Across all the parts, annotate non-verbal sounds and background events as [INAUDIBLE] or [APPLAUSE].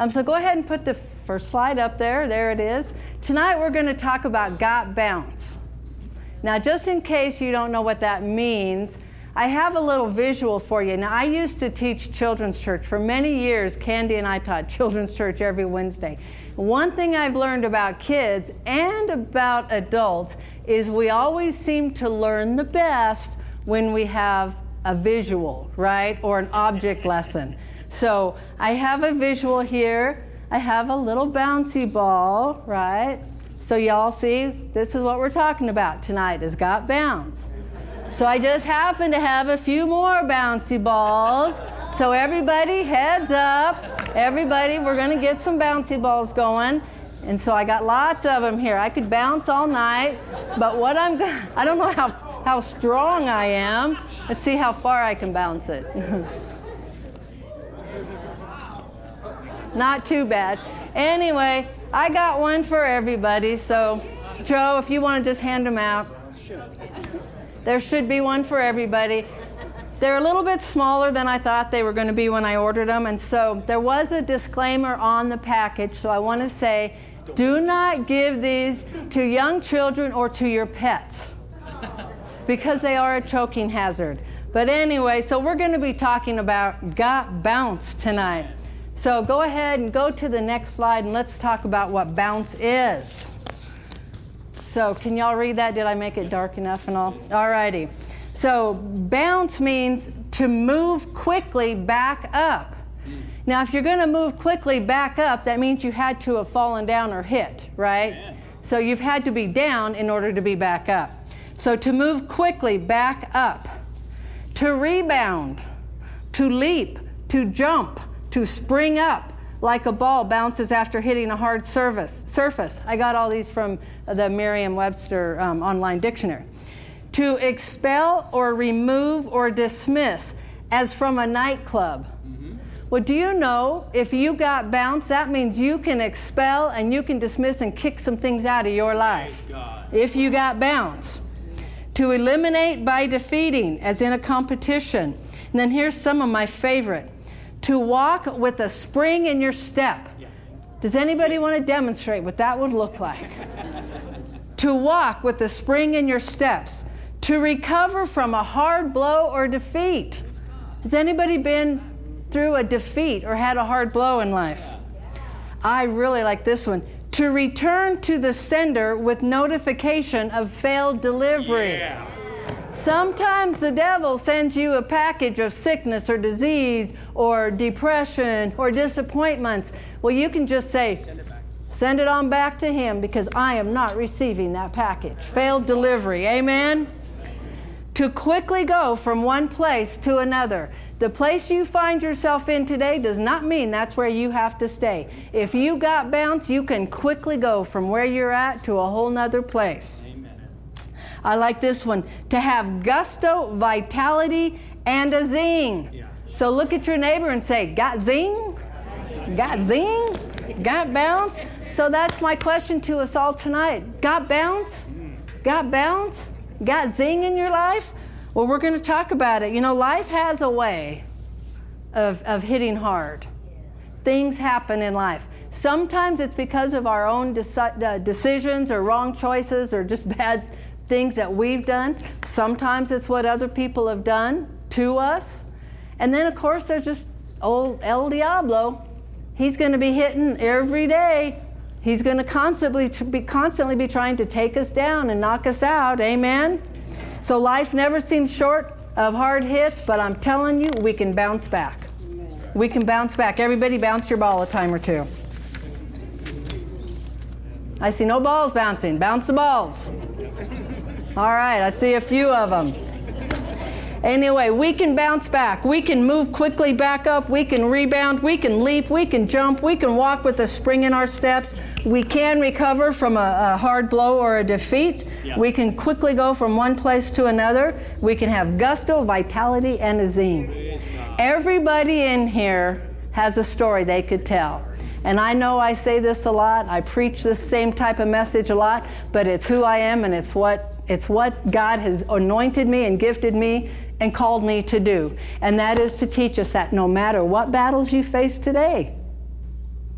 Um, so go ahead and put the first slide up there. There it is. Tonight we're going to talk about got bounce. Now, just in case you don't know what that means, I have a little visual for you. Now, I used to teach children's church. For many years, Candy and I taught children's church every Wednesday. One thing I've learned about kids and about adults is we always seem to learn the best when we have a visual, right? Or an object lesson. So I have a visual here. I have a little bouncy ball, right? So y'all see, this is what we're talking about tonight is got bounce. So I just happen to have a few more bouncy balls. So everybody heads up. Everybody, we're going to get some bouncy balls going. And so I got lots of them here. I could bounce all night, but what I'm going [LAUGHS] I don't know how how strong I am. Let's see how far I can bounce it. [LAUGHS] Not too bad. Anyway, I got one for everybody. So, Joe, if you want to just hand them out. There should be one for everybody. They're a little bit smaller than I thought they were going to be when I ordered them. And so there was a disclaimer on the package. So I want to say do not give these to young children or to your pets because they are a choking hazard. But anyway, so we're going to be talking about got bounce tonight. So go ahead and go to the next slide and let's talk about what bounce is. So, can y'all read that? Did I make it dark enough and all? All righty. So, bounce means to move quickly back up. Now, if you're going to move quickly back up, that means you had to have fallen down or hit, right? Yeah. So, you've had to be down in order to be back up. So, to move quickly back up, to rebound, to leap, to jump, to spring up, like a ball bounces after hitting a hard surface. surface. I got all these from the Merriam Webster um, online dictionary. To expel or remove or dismiss, as from a nightclub. Mm-hmm. Well, do you know if you got bounce, that means you can expel and you can dismiss and kick some things out of your life. If you got bounce. To eliminate by defeating, as in a competition. And then here's some of my favorite to walk with a spring in your step. Does anybody want to demonstrate what that would look like? to walk with a spring in your steps, to recover from a hard blow or defeat. Has anybody been through a defeat or had a hard blow in life? I really like this one. To return to the sender with notification of failed delivery. Yeah. Sometimes the devil sends you a package of sickness or disease or depression or disappointments. Well, you can just say, send it on back to him because I am not receiving that package. Failed delivery. Amen? To quickly go from one place to another. The place you find yourself in today does not mean that's where you have to stay. If you got bounce, you can quickly go from where you're at to a whole nother place. I like this one to have gusto, vitality, and a zing. So look at your neighbor and say, Got zing? Got zing? Got bounce? So that's my question to us all tonight. Got bounce? Got bounce? Got zing in your life? Well, we're going to talk about it. You know, life has a way of, of hitting hard. Things happen in life. Sometimes it's because of our own deci- uh, decisions or wrong choices or just [LAUGHS] bad things that we've done. Sometimes it's what other people have done to us. And then, of course, there's just old El Diablo. He's going to be hitting every day. He's going to constantly be, constantly be trying to take us down and knock us out. Amen? So life never seems short of hard hits, but I'm telling you, we can bounce back. We can bounce back. Everybody bounce your ball a time or two. I see no balls bouncing. Bounce the balls. All right, I see a few of them. Anyway, we can bounce back. We can move quickly back up. We can rebound. We can leap. We can jump. We can walk with a spring in our steps. We can recover from a, a hard blow or a defeat. Yeah. We can quickly go from one place to another. We can have gusto, vitality, and a zing. Everybody in here has a story they could tell. And I know I say this a lot, I preach this same type of message a lot, but it's who I am and it's what it's what God has anointed me and gifted me and called me to do. And that is to teach us that no matter what battles you face today,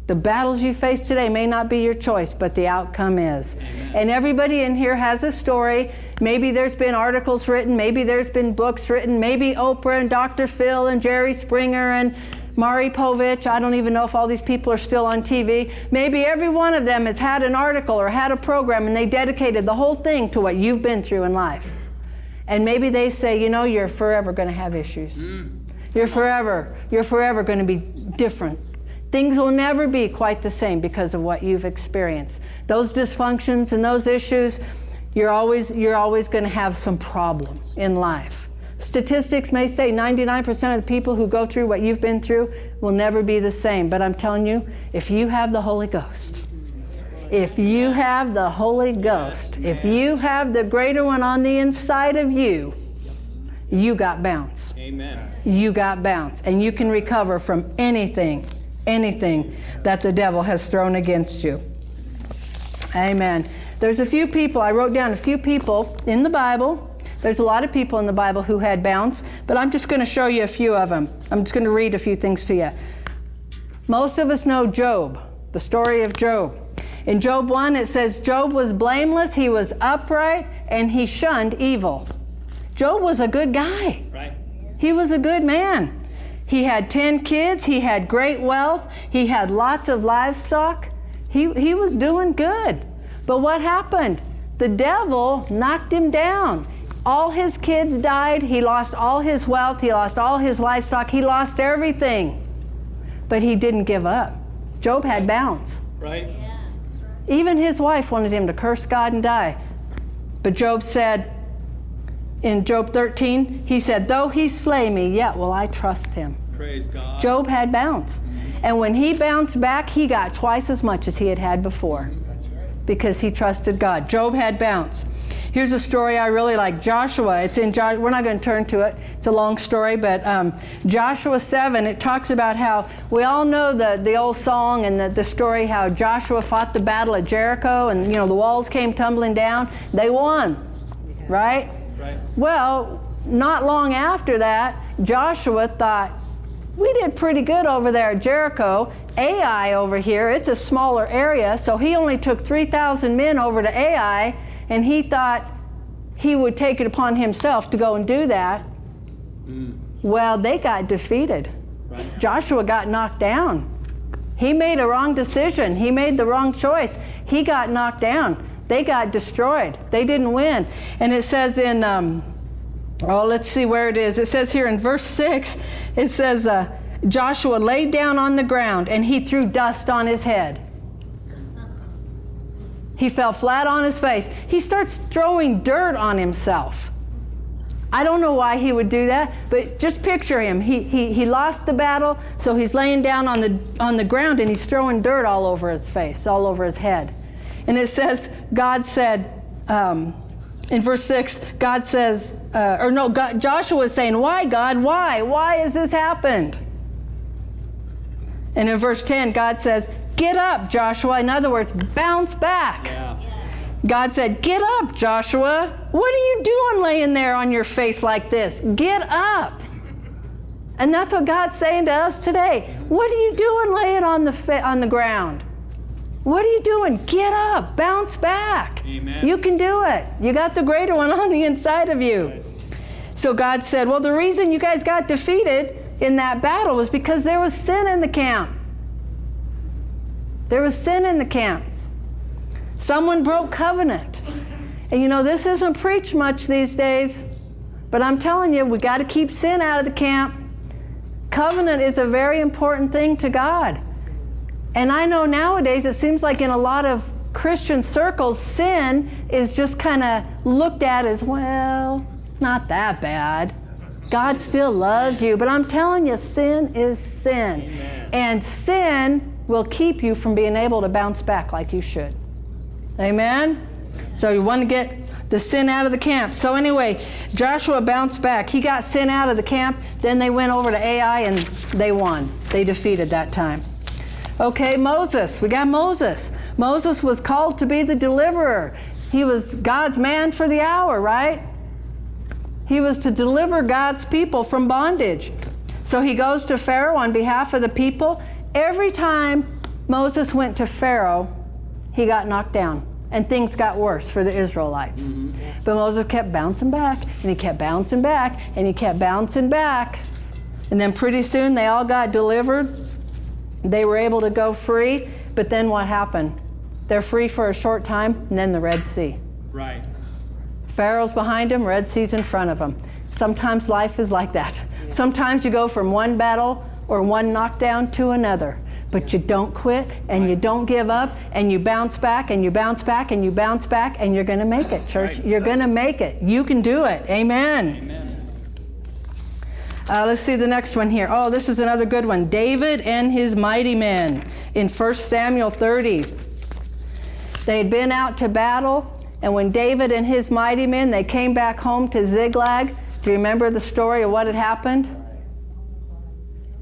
The battles you face today may not be your choice, but the outcome is. Amen. And everybody in here has a story. Maybe there's been articles written, maybe there's been books written, maybe Oprah and Dr. Phil and Jerry Springer and Maury Povich. I don't even know if all these people are still on TV. Maybe every one of them has had an article or had a program and they dedicated the whole thing to what you've been through in life. And maybe they say, you know, you're forever going to have issues. Mm. You're forever, you're forever going to be different. Things will never be quite the same because of what you've experienced. Those dysfunctions and those issues, you're always, you're always going to have some problem in life. Statistics may say 99% of the people who go through what you've been through will never be the same. But I'm telling you, if you have the Holy Ghost, if you have the Holy Ghost, if you have the greater one on the inside of you, you got bounce. Amen. You got bounce. And you can recover from anything anything that the devil has thrown against you. Amen. There's a few people, I wrote down a few people in the Bible. There's a lot of people in the Bible who had bounds, but I'm just going to show you a few of them. I'm just going to read a few things to you. Most of us know Job, the story of Job. In Job 1, it says, Job was blameless, he was upright, and he shunned evil. Job was a good guy. Right. He was a good man. He had 10 kids, he had great wealth, he had lots of livestock. He, he was doing good. But what happened? The devil knocked him down. All his kids died, he lost all his wealth, he lost all his livestock, he lost everything. But he didn't give up. Job had bounce. Right. Even his wife wanted him to curse God and die. But Job said, in Job 13, he said, Though he slay me, yet will I trust him. Praise God. Job had bounce. Mm-hmm. And when he bounced back, he got twice as much as he had had before because he trusted God. Job had bounce. Here's a story I really like Joshua. It's in Joshua. We're not going to turn to it. It's a long story, but um, Joshua 7, it talks about how we all know the, the old song and the, the story how Joshua fought the battle at Jericho and, you know, the walls came tumbling down. They won, right? Right. Well, not long after that, Joshua thought, we did pretty good over there at Jericho. Ai over here, it's a smaller area, so he only took 3,000 men over to Ai, and he thought he would take it upon himself to go and do that. Mm. Well, they got defeated. Right. Joshua got knocked down. He made a wrong decision. He made the wrong choice. He got knocked down. They got destroyed. They didn't win. And it says in um, Oh, let's see where it is. It says here in verse 6, it says, uh, Joshua laid down on the ground and he threw dust on his head. He fell flat on his face. He starts throwing dirt on himself. I don't know why he would do that, but just picture him. He, he, he lost the battle, so he's laying down on the, on the ground and he's throwing dirt all over his face, all over his head. And it says, God said, um, in verse 6, God says, uh, or no, God, Joshua is saying, Why, God? Why? Why has this happened? And in verse 10, God says, Get up, Joshua. In other words, bounce back. Yeah. God said, Get up, Joshua. What are you doing laying there on your face like this? Get up. And that's what God's saying to us today. What are you doing laying on the, fa- on the ground? What are you doing? Get up, bounce back. Amen. You can do it. You got the greater one [LAUGHS] on the inside of you. So God said, Well, the reason you guys got defeated in that battle was because there was sin in the camp. There was sin in the camp. Someone broke covenant. And you know, this isn't preached much these days, but I'm telling you, we got to keep sin out of the camp. Covenant is a very important thing to God. And I know nowadays it seems like in a lot of Christian circles, sin is just kind of looked at as, well, not that bad. God still loves you. But I'm telling you, sin is sin. Amen. And sin will keep you from being able to bounce back like you should. Amen? So you want to get the sin out of the camp. So anyway, Joshua bounced back. He got sin out of the camp. Then they went over to Ai and they won. They defeated that time. Okay, Moses. We got Moses. Moses was called to be the deliverer. He was God's man for the hour, right? He was to deliver God's people from bondage. So he goes to Pharaoh on behalf of the people. Every time Moses went to Pharaoh, he got knocked down and things got worse for the Israelites. Mm-hmm. But Moses kept bouncing back, and he kept bouncing back, and he kept bouncing back. And then pretty soon they all got delivered. They were able to go free. But then what happened? They're free for a short time, and then the Red Sea. Right. Pharaoh's behind them, Red Sea's in front of them. Sometimes life is like that. Sometimes you go from one battle or one knockdown to another but you don't quit and you don't give up and you bounce back and you bounce back and you bounce back and you're going to make it, church. You're going to make it. You can do it. Amen. Amen. Uh, let's see the next one here. Oh, this is another good one. David and his mighty men in 1 Samuel 30. They had been out to battle, and when David and his mighty men they came back home to Ziklag, do you remember the story of what had happened?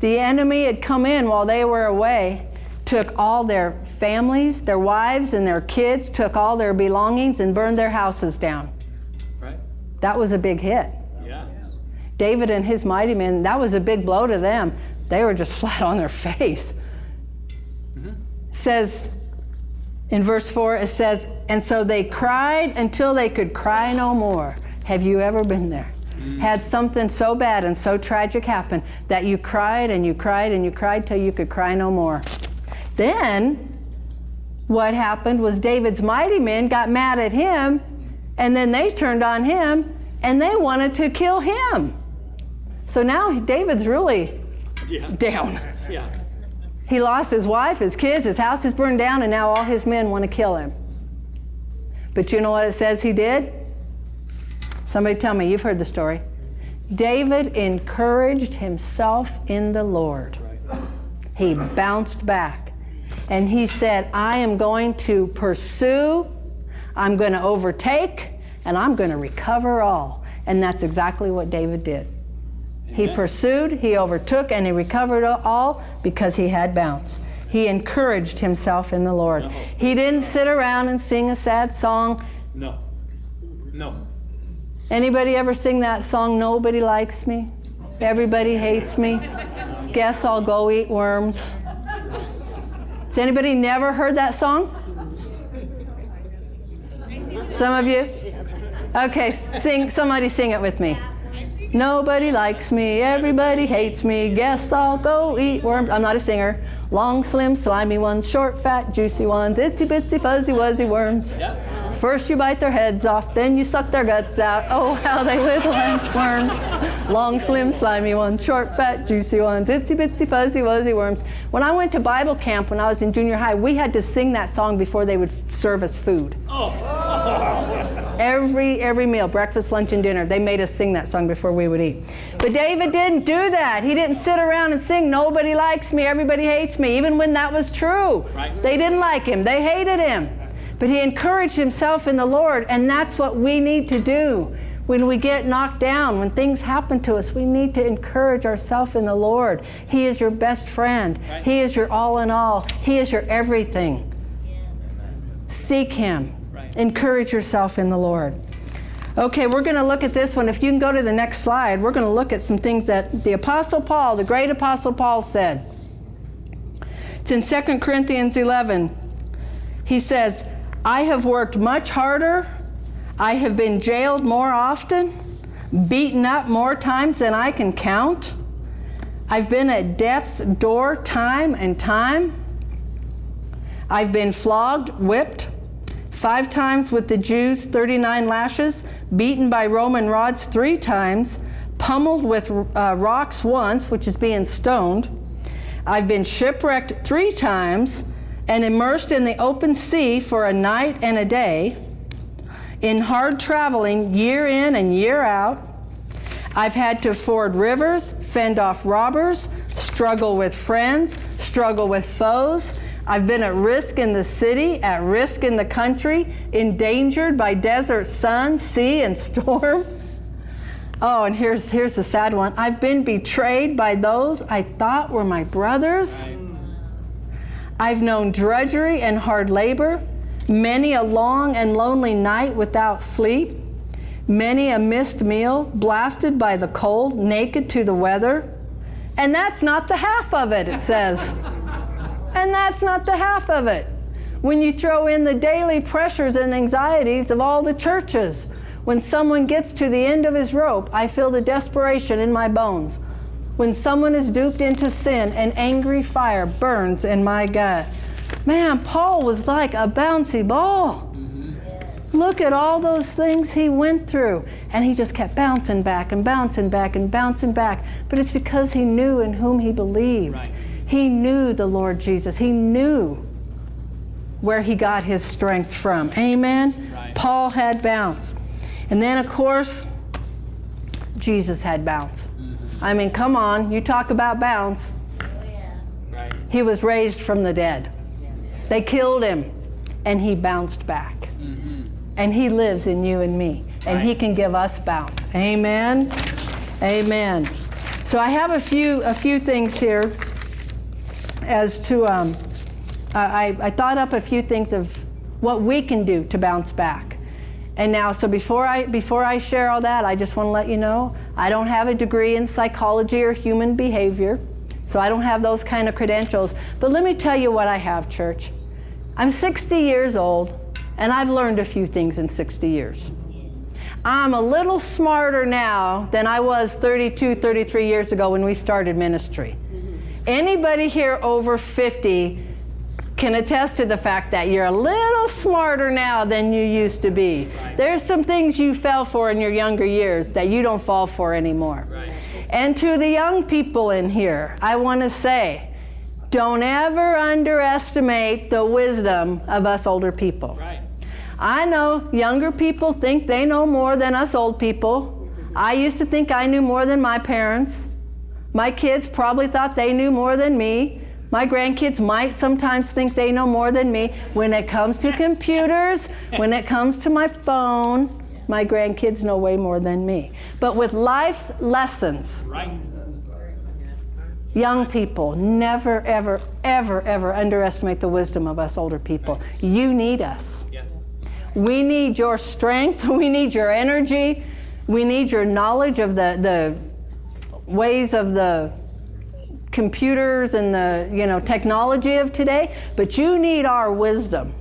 The enemy had come in while they were away, took all their families, their wives, and their kids, took all their belongings, and burned their houses down. Right. That was a big hit. Yeah. David and his mighty men, that was a big blow to them. They were just [LAUGHS] flat on their face. Mm-hmm. Says in verse 4, it says, And so they cried until they could cry no more. Have you ever been there? Had something so bad and so tragic happen that you cried and you cried and you cried till you could cry no more. Then, what happened was David's mighty men got mad at him, and then they turned on him and they wanted to kill him. So now David's really yeah. down. Yeah. He lost his wife, his kids, his house is burned down, and now all his men want to kill him. But you know what it says he did? Somebody tell me, you've heard the story. David encouraged himself in the Lord. He bounced back and he said, I am going to pursue, I'm going to overtake, and I'm going to recover all. And that's exactly what David did. He pursued, he overtook, and he recovered all because he had bounce. He encouraged himself in the Lord. He didn't sit around and sing a sad song. No. No. Anybody ever sing that song, Nobody Likes Me? Everybody hates me? Guess I'll go eat worms. Has anybody never heard that song? Some of you? Okay, sing somebody sing it with me. Nobody likes me, everybody hates me. Guess I'll go eat worms. I'm not a singer. Long, slim, slimy ones, short, fat, juicy ones, itsy bitsy, fuzzy, wuzzy worms. First you bite their heads off, then you suck their guts out. Oh, how they wiggle and squirm. Long, slim, slimy ones, short, fat, juicy ones, itsy bitsy, fuzzy, wuzzy worms. When I went to Bible camp when I was in junior high, we had to sing that song before they would serve us food. Oh. every every meal, breakfast, lunch, and dinner, they made us sing that song before we would eat. But David didn't do that. He didn't sit around and sing, Nobody likes me, everybody hates me, even when that was true. Right. They didn't like him, they hated him. But he encouraged himself in the Lord, and that's what we need to do. When we get knocked down, when things happen to us, we need to encourage ourselves in the Lord. He is your best friend. Right. He is your all in all. He is your everything. Yes. Seek Him. Right. Encourage yourself in the Lord. Okay, we're going to look at this one. If you can go to the next slide, we're going to look at some things that the Apostle Paul, the great Apostle Paul, said. It's in 2 Corinthians 11. He says, I have worked much harder. I have been jailed more often, beaten up more times than I can count. I've been at death's door time and time. I've been flogged, whipped, five times with the Jews, 39 lashes, beaten by Roman rods three times, pummeled with uh, rocks once, which is being stoned. I've been shipwrecked three times and immersed in the open sea for a night and a day, in hard traveling year in and year out. I've had to ford rivers, fend off robbers, struggle with friends, struggle with foes. I've been at risk in the city, at risk in the country, endangered by desert, sun, sea, and storm. [LAUGHS] Oh, and here's, here's the sad one. I've been betrayed by those I thought were my brothers. I've known drudgery and hard labor, many a long and lonely night without sleep, many a missed meal, blasted by the cold, naked to the weather. And that's not the half of it, it says. [LAUGHS] and that's not the half of it. When you throw in the daily pressures and anxieties of all the churches, when someone gets to the end of his rope, I feel the desperation in my bones. When someone is duped into sin, an angry fire burns in my gut. Man, Paul was like a bouncy ball. Look at all those things he went through. And he just kept bouncing back and bouncing back and bouncing back. But it's because he knew in whom he believed. Right. He knew the Lord Jesus. He knew where he got his strength from. Amen? Right. Paul had bounce. And then, of course, Jesus had bounce. I mean, come on, you talk about bounce. Oh, yeah. right. He was raised from the dead. Yeah. They killed him, and he bounced back. Mm-hmm. And he lives in you and me, and right. he can give us bounce. Amen. Amen. So I have a few a few things here as to um, I, I thought up a few things of what we can do to bounce back. And now, so before I, before I share all that, I just want to let you know I don't have a degree in psychology or human behavior, so I don't have those kind of credentials. But let me tell you what I have, church. I'm 60 years old, and I've learned a few things in 60 years. I'm a little smarter now than I was 32, 33 years ago when we started ministry. Anybody here over 50 can attest to the fact that you're a little smarter now than you used to be. Right. There's some things you fell for in your younger years that you don't fall for anymore. Right. And to the young people in here, I want to say, don't ever underestimate the wisdom of us older people. Right. I know younger people think they know more than us old people. I used to think I knew more than my parents. My kids probably thought they knew more than me. My grandkids might sometimes think they know more than me. When it comes to computers, when it comes to my phone, my grandkids know way more than me. But with life's lessons, young people, never, ever, ever, ever underestimate the wisdom of us older people. You need us. Yes. We need your strength, [LAUGHS] we need your energy, we need your knowledge of the, the ways of the computers and the you know technology of today, but you need our wisdom.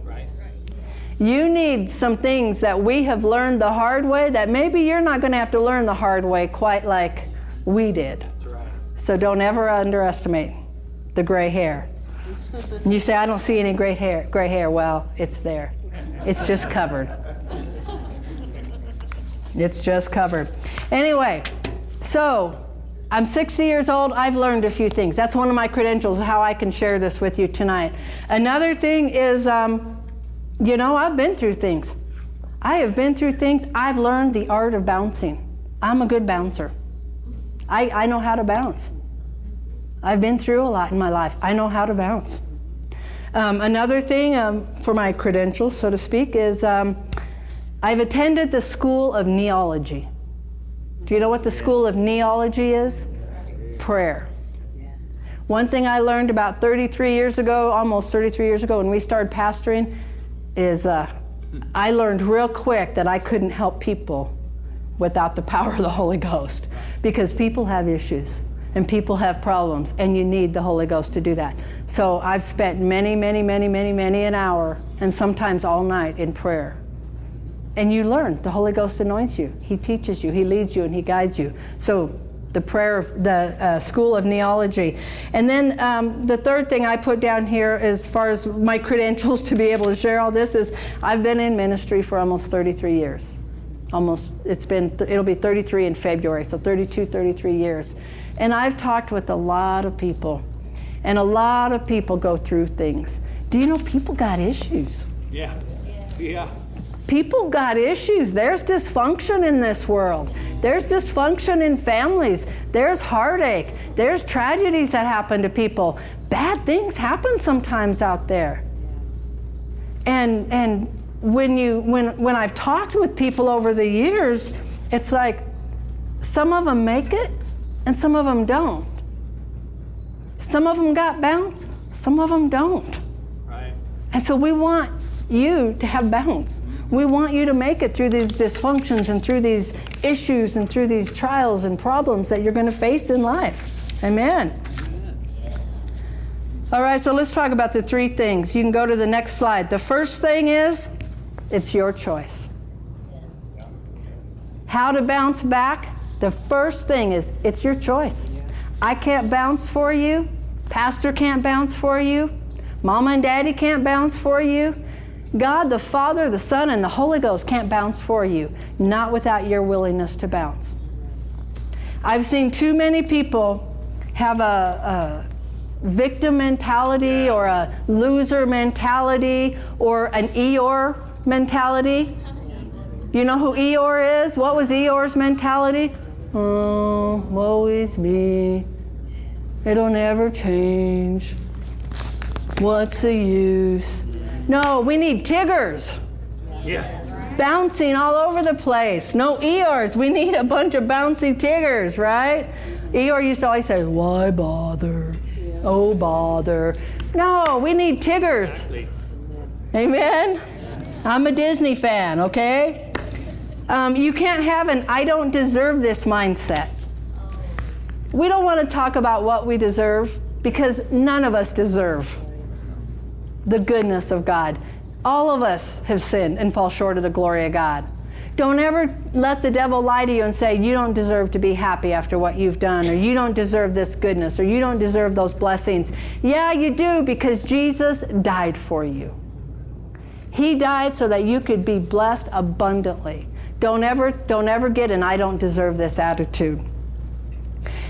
You need some things that we have learned the hard way that maybe you're not going to have to learn the hard way quite like we did. Right. So don't ever underestimate the gray hair. you say, I don't see any gray hair. Gray hair. Well, it's there. It's just covered. It's just covered. Anyway, so I'm 60 years old. I've learned a few things. That's one of my credentials, how I can share this with you tonight. Another thing is, um, you know, I've been through things. I have been through things. I've learned the art of bouncing. I'm a good bouncer. I, I know how to bounce. I've been through a lot in my life. I know how to bounce. Um, another thing um, for my credentials, so to speak, is um, I've attended the School of Kneeology. Do you know what the school of kneeology is? Prayer. One thing I learned about 33 years ago, almost 33 years ago, when we started pastoring, is uh, I learned real quick that I couldn't help people without the power of the Holy Ghost because people have issues and people have problems, and you need the Holy Ghost to do that. So I've spent many, many, many, many, many an hour and sometimes all night in prayer and you learn. The Holy Ghost anoints you. He teaches you. He leads you and He guides you. So the prayer, of the uh, school of kneeology. And then um, the third thing I put down here, as far as my credentials [LAUGHS] to be able to share all this, is I've been in ministry for almost 33 years. Almost, it's been, it'll be 33 in February, so 32, 33 years. And I've talked with a lot of people, and a lot of people go through things. Do you know people got issues? Yeah. Yeah. People got issues. There's dysfunction in this world. There's dysfunction in families. There's heartache. There's tragedies that happen to people. Bad things happen sometimes out there. And and when you when when I've talked with people over the years, it's like some of them make it and some of them don't. Some of them got bounce, some of them don't. Right. And so we want you to have bounce. We want you to make it through these dysfunctions and through these issues and through these trials and problems that you're going to face in life. Amen. All right, so let's talk about the three things. You can go to the next slide. The first thing is it's your choice. How to bounce back? The first thing is it's your choice. I can't bounce for you. Pastor can't bounce for you. Mama and daddy can't bounce for you. God, the Father, the Son, and the Holy Ghost can't bounce for you, not without your willingness to bounce. I've seen too many people have a, a victim mentality or a loser mentality or an Eeyore mentality. You know who Eeyore is? What was Eeyore's mentality? Oh, woe is me. It'll never change. What's the use? No, we need Tiggers. Yeah. Bouncing all over the place. No Eeyores. We need a bunch of bouncy Tiggers, right? Eeyore used to always say, Why bother? Oh, bother. No, we need Tiggers. Amen? I'm a Disney fan, okay? Um, you can't have an I don't deserve this mindset. We don't want to talk about what we deserve because none of us deserve the goodness of God. All of us have sinned and fall short of the glory of God. Don't ever let the devil lie to you and say, You don't deserve to be happy after what you've done, or you don't deserve this goodness, or you don't deserve those blessings. Yeah, you do because Jesus died for you. He died so that you could be blessed abundantly. Don't ever, don't ever get an I don't deserve this attitude.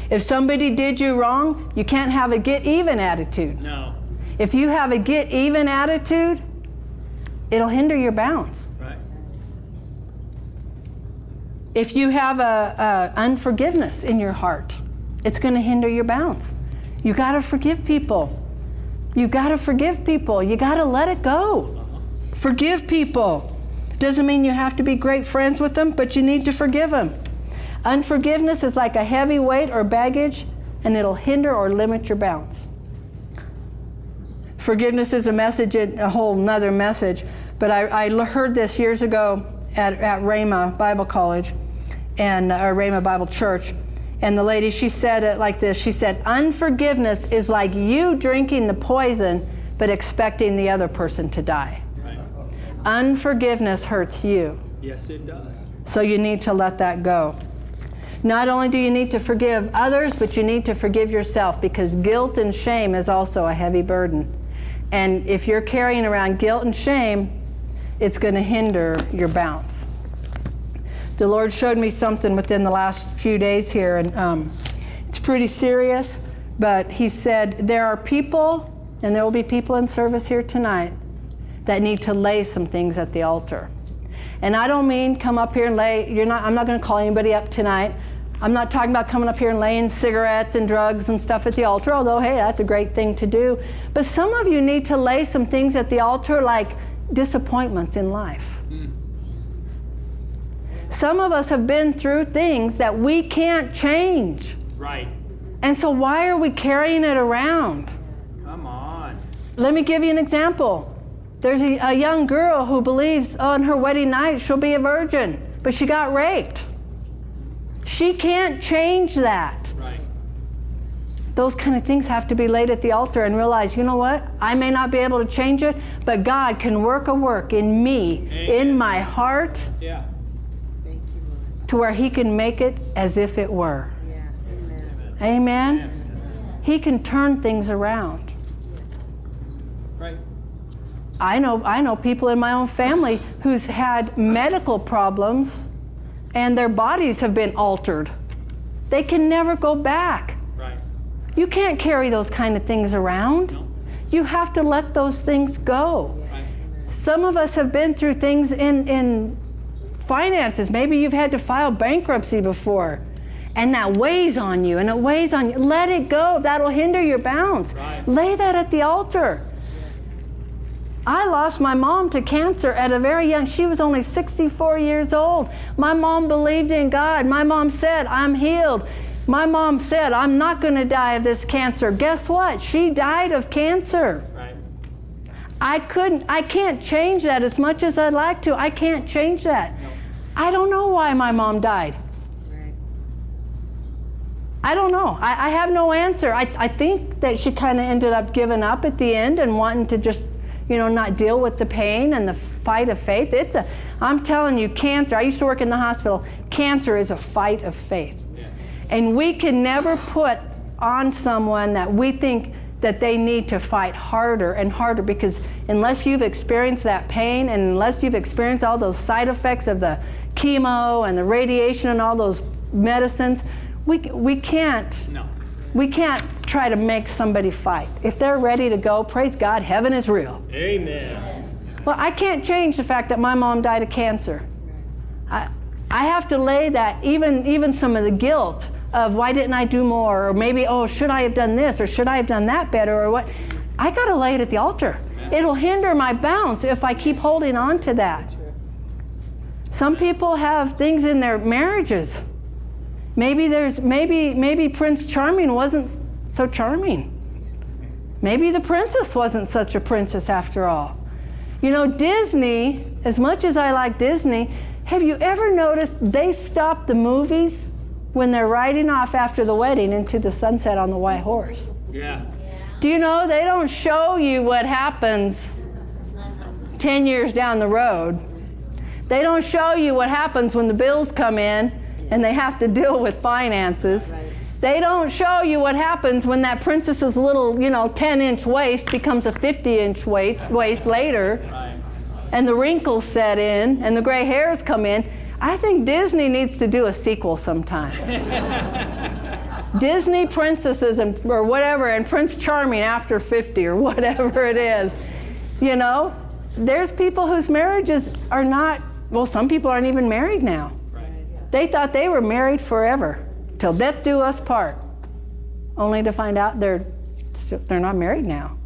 If somebody did you wrong, you can't have a get even attitude. No. If you have a get even attitude, it'll hinder your bounce. Right. If you have a, a unforgiveness in your heart, it's going to hinder your bounce. You got to forgive people. You got to forgive people. You got to let it go. Forgive people. Doesn't mean you have to be great friends with them, but you need to forgive them. Unforgiveness is like a heavy weight or baggage, and it'll hinder or limit your bounce. Forgiveness is a message, a whole nother message, but I, I heard this years ago at, at Rhema Bible College and or Rhema Bible Church. And the lady, she said it like this. She said, Unforgiveness is like you drinking the poison, but expecting the other person to die. Right. Unforgiveness hurts you. Yes, it does. So you need to let that go. Not only do you need to forgive others, but you need to forgive yourself because guilt and shame is also a heavy burden. And if you're carrying around guilt and shame, it's going to hinder your bounce. The Lord showed me something within the last few days here, and um, it's pretty serious. But He said, There are people, and there will be people in service here tonight, that need to lay some things at the altar. And I don't mean come up here and lay, you're not, I'm not going to call anybody up tonight. I'm not talking about coming up here and laying cigarettes and drugs and stuff at the altar, although, hey, that's a great thing to do. But some of you need to lay some things at the altar like disappointments in life. Mm. Some of us have been through things that we can't change. Right. And so, why are we carrying it around? Come on. Let me give you an example. There's a, a young girl who believes on her wedding night she'll be a virgin, but she got raped. She can't change that. Right. Those kind of things have to be laid at the altar and realize, you know what? I may not be able to change it, but God can work a work in me, Amen. in my heart, Yeah. to where He can make it as if it were. Yeah. Amen. Amen? He can turn things around. Right. I know, I know people in my own family who's had medical problems and their bodies have been altered. They can never go back. Right. You can't carry those kind of things around. No. You have to let those things go. Right. Some of us have been through things in, in finances. Maybe you've had to file bankruptcy before, and that weighs on you, and it weighs on you. Let it go. That'll hinder your bounce. Right. Lay that at the altar. I lost my mom to cancer at a very young. She was only 64 years old. My mom believed in God. My mom said, "I'm healed." My mom said, "I'm not going to die of this cancer." Guess what? She died of cancer. Right. I couldn't I can't change that as much as I'd like to. I can't change that. No. I don't know why my mom died. Right. I don't know. I, I have no answer. I, I think that she kind of ended up giving up at the end and wanting to just, you know, not deal with the pain and the fight of faith. It's a, I'm telling you, cancer. I used to work in the hospital. Cancer is a fight of faith. Yeah. And we can never put on someone that we think that they need to fight harder and harder because unless you've experienced that pain and unless you've experienced all those side effects of the chemo and the radiation and all those medicines, we, we can't. No. We can't try to make somebody fight. If they're ready to go, praise God, heaven is real. Amen. Well, I can't change the fact that my mom died of cancer. I, I have to lay that, even, even some of the guilt of why didn't I do more, or maybe, oh, should I have done this, or should I have done that better, or what? I got to lay it at the altar. It'll hinder my bounce if I keep holding on to that. Some people have things in their marriages. Maybe there's maybe maybe Prince Charming wasn't so charming. Maybe the princess wasn't such a princess after all. You know, Disney, as much as I like Disney, have you ever noticed they stop the movies when they're riding off after the wedding into the sunset on the white horse? Yeah. Do you know they don't show you what happens 10 years down the road? They don't show you what happens when the bills come in and they have to deal with finances. They don't show you what happens when that princess's little, you know, 10 inch waist becomes a 50 inch waist later and the wrinkles set in and the gray hairs come in. I think Disney needs to do a sequel sometime. [LAUGHS] Disney princesses and, or whatever, and Prince Charming after 50 or [LAUGHS] whatever it is. You know, there's people whose marriages are not, well, some people aren't even married now. They thought they were married forever, till death do us part, only to find out they're, they're not married now.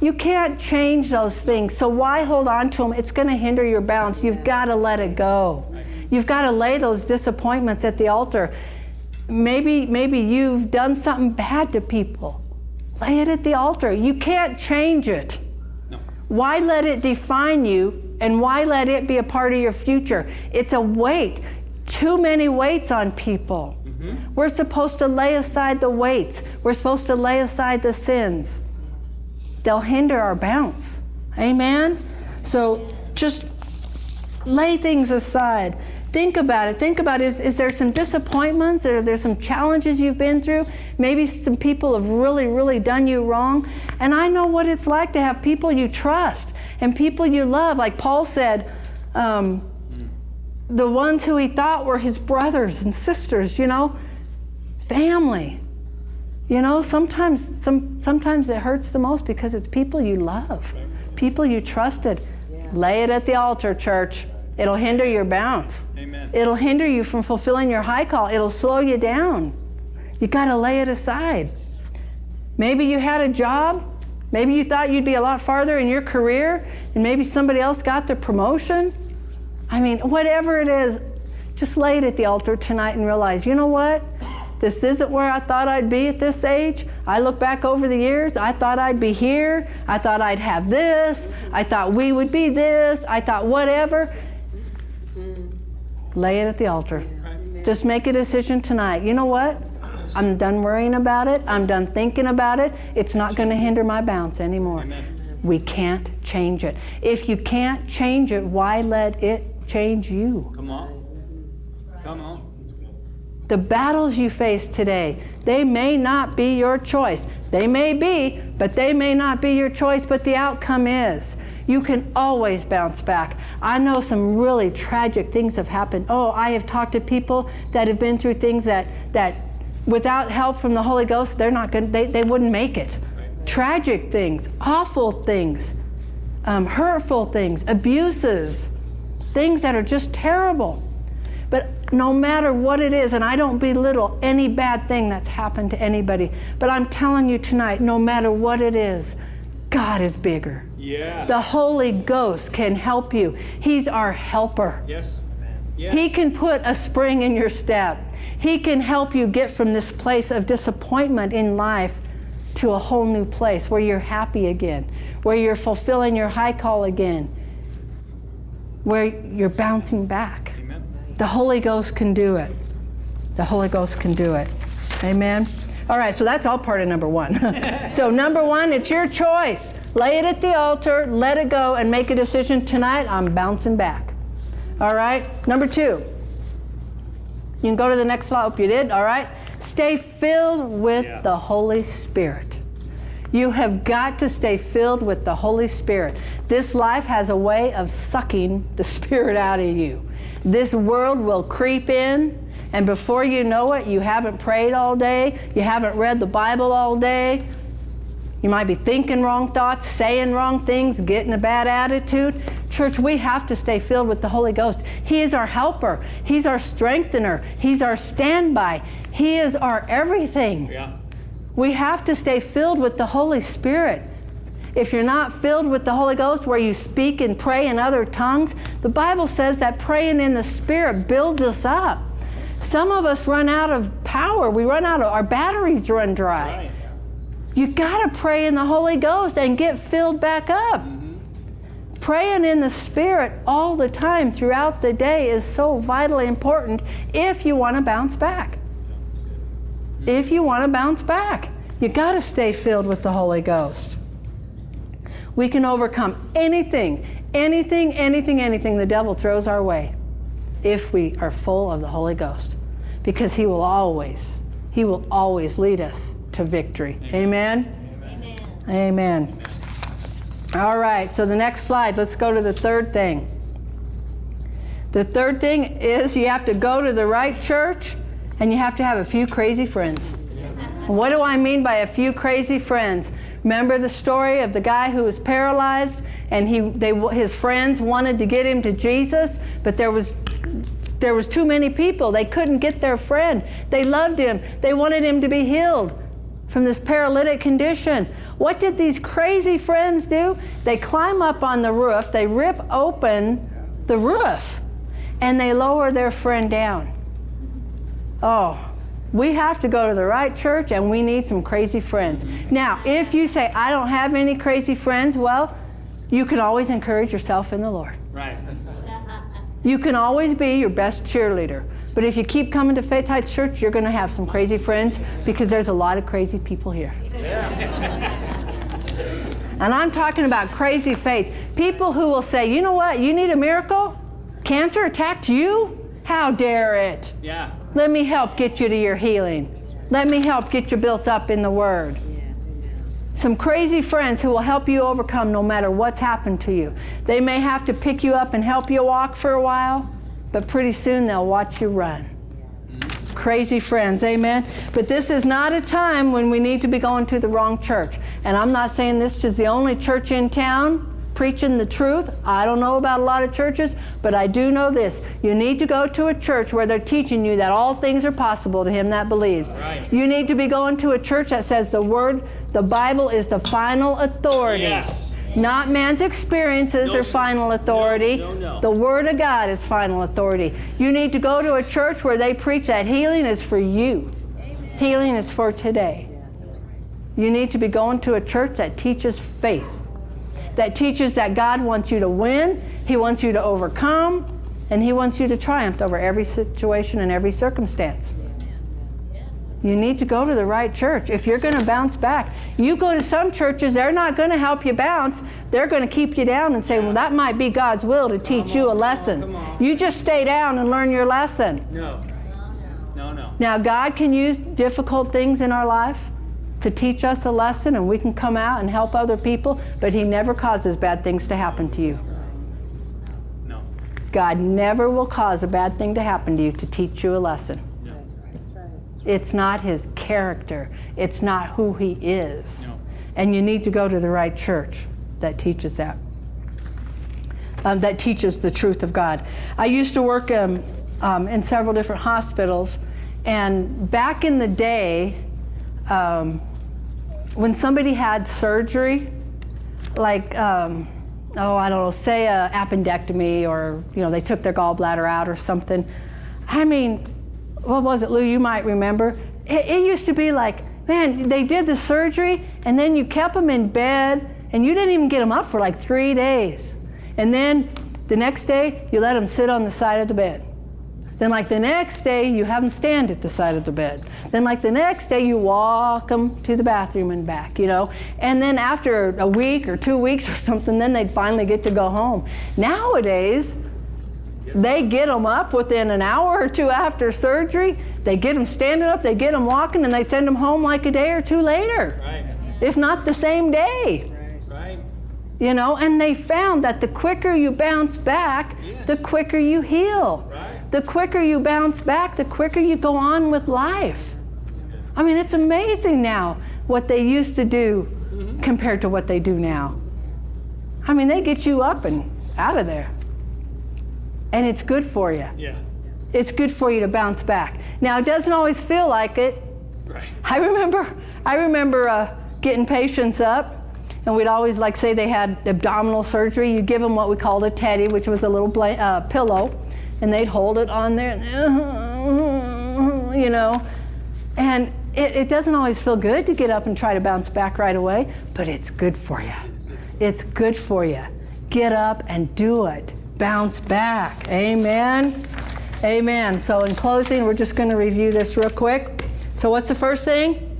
You can't change those things, so why hold on to them? It's going to hinder your balance. You've got to let it go. You've got to lay those disappointments at the altar. Maybe, maybe you've done something bad to people. Lay it at the altar. You can't change it. No. Why let it define you and why let it be a part of your future? It's a weight too many weights on people. Mm-hmm. We're supposed to lay aside the weights, we're supposed to lay aside the sins. They'll hinder our bounce. Amen? So just lay things aside. Think about it. Think about is, is there some disappointments? Are there some challenges you've been through? Maybe some people have really, really done you wrong. And I know what it's like to have people you trust and people you love. Like Paul said, um, the ones who he thought were his brothers and sisters, you know, family. You know, sometimes, some, sometimes it hurts the most because it's people you love, people you trusted. Yeah. Lay it at the altar, church. It'll hinder your bounce. Amen. It'll hinder you from fulfilling your high call. It'll slow you down. You got to lay it aside. Maybe you had a job. Maybe you thought you'd be a lot farther in your career, and maybe somebody else got the promotion. I mean, whatever it is, just lay it at the altar tonight and realize, you know what? This isn't where I thought I'd be at this age. I look back over the years, I thought I'd be here. I thought I'd have this. I thought we would be this. I thought whatever. Lay it at the altar. Just make a decision tonight. You know what? I'm done worrying about it. I'm done thinking about it. It's not going to hinder my bounce anymore. Amen. We can't change it. If you can't change it, why let it change you. Come on. Come on. The battles you face today, they may not be your choice. They may be, but they may not be your choice, but the outcome is. You can always bounce back. I know some really tragic things have happened. Oh, I have talked to people that have been through things that, that without help from the Holy Ghost, they're not going they, they wouldn't make it. Tragic things, awful things, um, hurtful things, abuses things that are just terrible. But no matter what it is, and I don't belittle any bad thing that's happened to anybody, but I'm telling you tonight, no matter what it is, God is bigger. Yeah. The Holy Ghost can help you. He's our helper. Yes. yes. He can put a spring in your step. He can help you get from this place of disappointment in life to a whole new place where you're happy again, where you're fulfilling your high call again where you're bouncing back. Amen. The Holy Ghost can do it. The Holy Ghost can do it. Amen. All right, so that's all part of number one. [LAUGHS] so, number one, it's your choice. Lay it at the altar, let it go, and make a decision tonight. I'm bouncing back. All right, number two. You can go to the next slide. Hope you did. All right. Stay filled with Yeah. the Holy Spirit. You have got to stay filled with the Holy Spirit. This life has a way of sucking the [LAUGHS] Spirit out of you. This world will creep in, and before you know it, you haven't prayed all day, you haven't read the Bible all day, you might be thinking wrong thoughts, saying wrong things, getting a bad attitude. Church, we have to stay filled with the Holy Ghost. He is our helper, He's our strengthener, He's our standby, He is our everything. Yeah. We have to stay filled with the Holy Spirit. If you're not filled with the Holy Ghost, where you speak and pray in other tongues, the Bible says that praying in the Spirit builds us up. Some of us run out of power. We run out of our batteries run dry. Right. You got to pray in the Holy Ghost and get filled back up. Mm-hmm. Praying in the Spirit all the time throughout the day is so vitally important if you want to bounce back. If you want to bounce back, you got to stay filled with the Holy Ghost. We can overcome anything, anything, anything, anything the devil throws our way if we are full of the Holy Ghost because he will always, he will always lead us to victory. Amen. Amen. Amen. All right, so the next slide, let's go to the third thing. The third thing is you have to go to the right church and you have to have a few crazy friends. What do I mean by a few crazy friends? Remember the story of the guy who was paralyzed and he, they, his friends wanted to get him to Jesus, but there was, there was too many people. They couldn't get their friend. They loved him. They wanted him to be healed from this paralytic condition. What did these crazy friends do? They climb up on the roof, they rip open the roof, and they lower their friend down. Oh, we have to go to the right church and we need some crazy friends. Now, if you say, I don't have any crazy friends, well, you can always encourage yourself in the Lord. Right. [LAUGHS] You can always be your best cheerleader. But if you keep coming to Faith Heights Church, you're going to have some crazy friends because there's a lot of crazy people here. Yeah. and I'm talking about crazy faith. People who will say, you know what, you need a miracle? Cancer attacked you? How dare it? Yeah. Let me help get you to your healing. Let me help get you built up in the Word. Some crazy friends who will help you overcome no matter what's happened to you. They may have to pick you up and help you walk for a while, but pretty soon they'll watch you run. Crazy friends, amen? But this is not a time when we need to be going to the wrong church. And I'm not saying this is the only church in town preaching the truth. I don't know about a lot of churches, but I do know this. You need to go to a church where they're teaching you that all things are possible to him that believes. Right. You need to be going to a church that says the word, the Bible is the final authority. Yes. Not man's experiences No, are final authority. No, no. The Word of God is final authority. You need to go to a church where they preach that healing is for you, healing is for today. You need to be going to a church that teaches faith, that teaches that God wants you to win, He wants you to overcome, and He wants you to triumph over every situation and every circumstance. You need to go to the right church. If you're going to bounce back, you go to some churches, they're not going to help you bounce. They're going to keep you down and say, well, that might be God's will to teach you a lesson. You just stay down and learn your lesson. No. No, no. Now, God can use difficult things in our life to teach us a lesson, and we can come out and help other people, but He never causes bad things to happen to you. No. God never will cause a bad thing to happen to you to teach you a lesson. No. It's not his character. It's not who he is. No. And you need to go to the right church that teaches that. Um, that teaches the truth of God. I used to work um, um, in several different hospitals, and back in the day, um, when somebody had surgery, like um, oh I don't know, say a appendectomy, or you know they took their gallbladder out or something. I mean, what was it, Lou? You might remember. It, it used to be like, man, they did the surgery, and then you kept them in bed, and you didn't even get them up for like three days, and then the next day you let them sit on the side of the bed. Then, like the next day, you have them stand at the side of the bed. Then, like the next day, you walk them to the bathroom and back, you know. And then, after a week or two weeks [LAUGHS] or something, then they'd finally get to go home. Nowadays, they get them up within an hour or two after surgery. They get them standing up, they get them walking, and they send them home like a day or two later, Right. if not the same day. Right. You know, and they found that the quicker you bounce back, the quicker you heal. Right. The quicker you bounce back, the quicker you go on with life. I mean, it's amazing now what they used to do compared to what they do now. I mean, they get you up and out of there. And it's good for you. Yeah. It's good for you to bounce back. Now, it doesn't always feel like it. Right. I remember, I remember uh, getting patients up, and we'd always like say they had abdominal surgery. You'd give them what we called a teddy, which was a little bla- uh, pillow, and they'd hold it on there, you know, and it, it doesn't always feel good to get up and try to bounce back right away, but it's good for you. It's good for you. Get up and do it. Bounce back. Amen. Amen. So, in closing, we're just going to review this real quick. So, what's the first thing?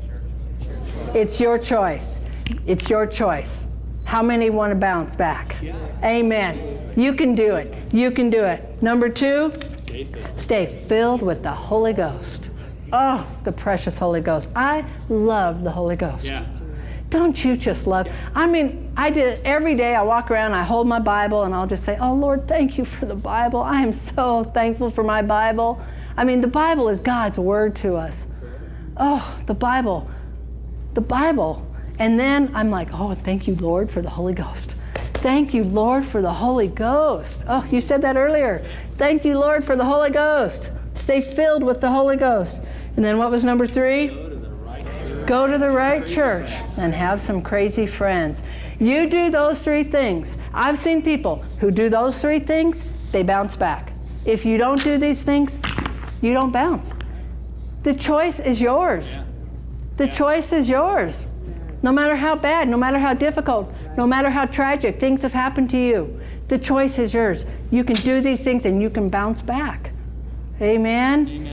It's your choice. It's your choice. How many want to bounce back? Amen. You can do it. You can do it. Number two, stay filled with the Holy Ghost. Oh, the precious Holy Ghost. I love the Holy Ghost. Yeah. Don't you just love? I mean, I did every day. I walk around, I hold my Bible, and I'll just say, "Oh Lord, thank you for the Bible. I am so thankful for my Bible." I mean, the Bible is God's word to us. Oh, the Bible, the Bible. And then I'm like, "Oh, thank you, Lord, for the Holy Ghost. Thank you, Lord, for the Holy Ghost." Oh, you said that earlier. Thank you, Lord, for the Holy Ghost. Stay filled with the Holy Ghost. And then what was number three? Go to the right church and have some crazy friends. You do those three things. I've seen people who do those three things, they bounce back. If you don't do these things, you don't bounce. The choice is yours. The choice is yours. No matter how bad, no matter how difficult, no matter how tragic things have happened to you, the choice is yours. You can do these things and you can bounce back. Amen.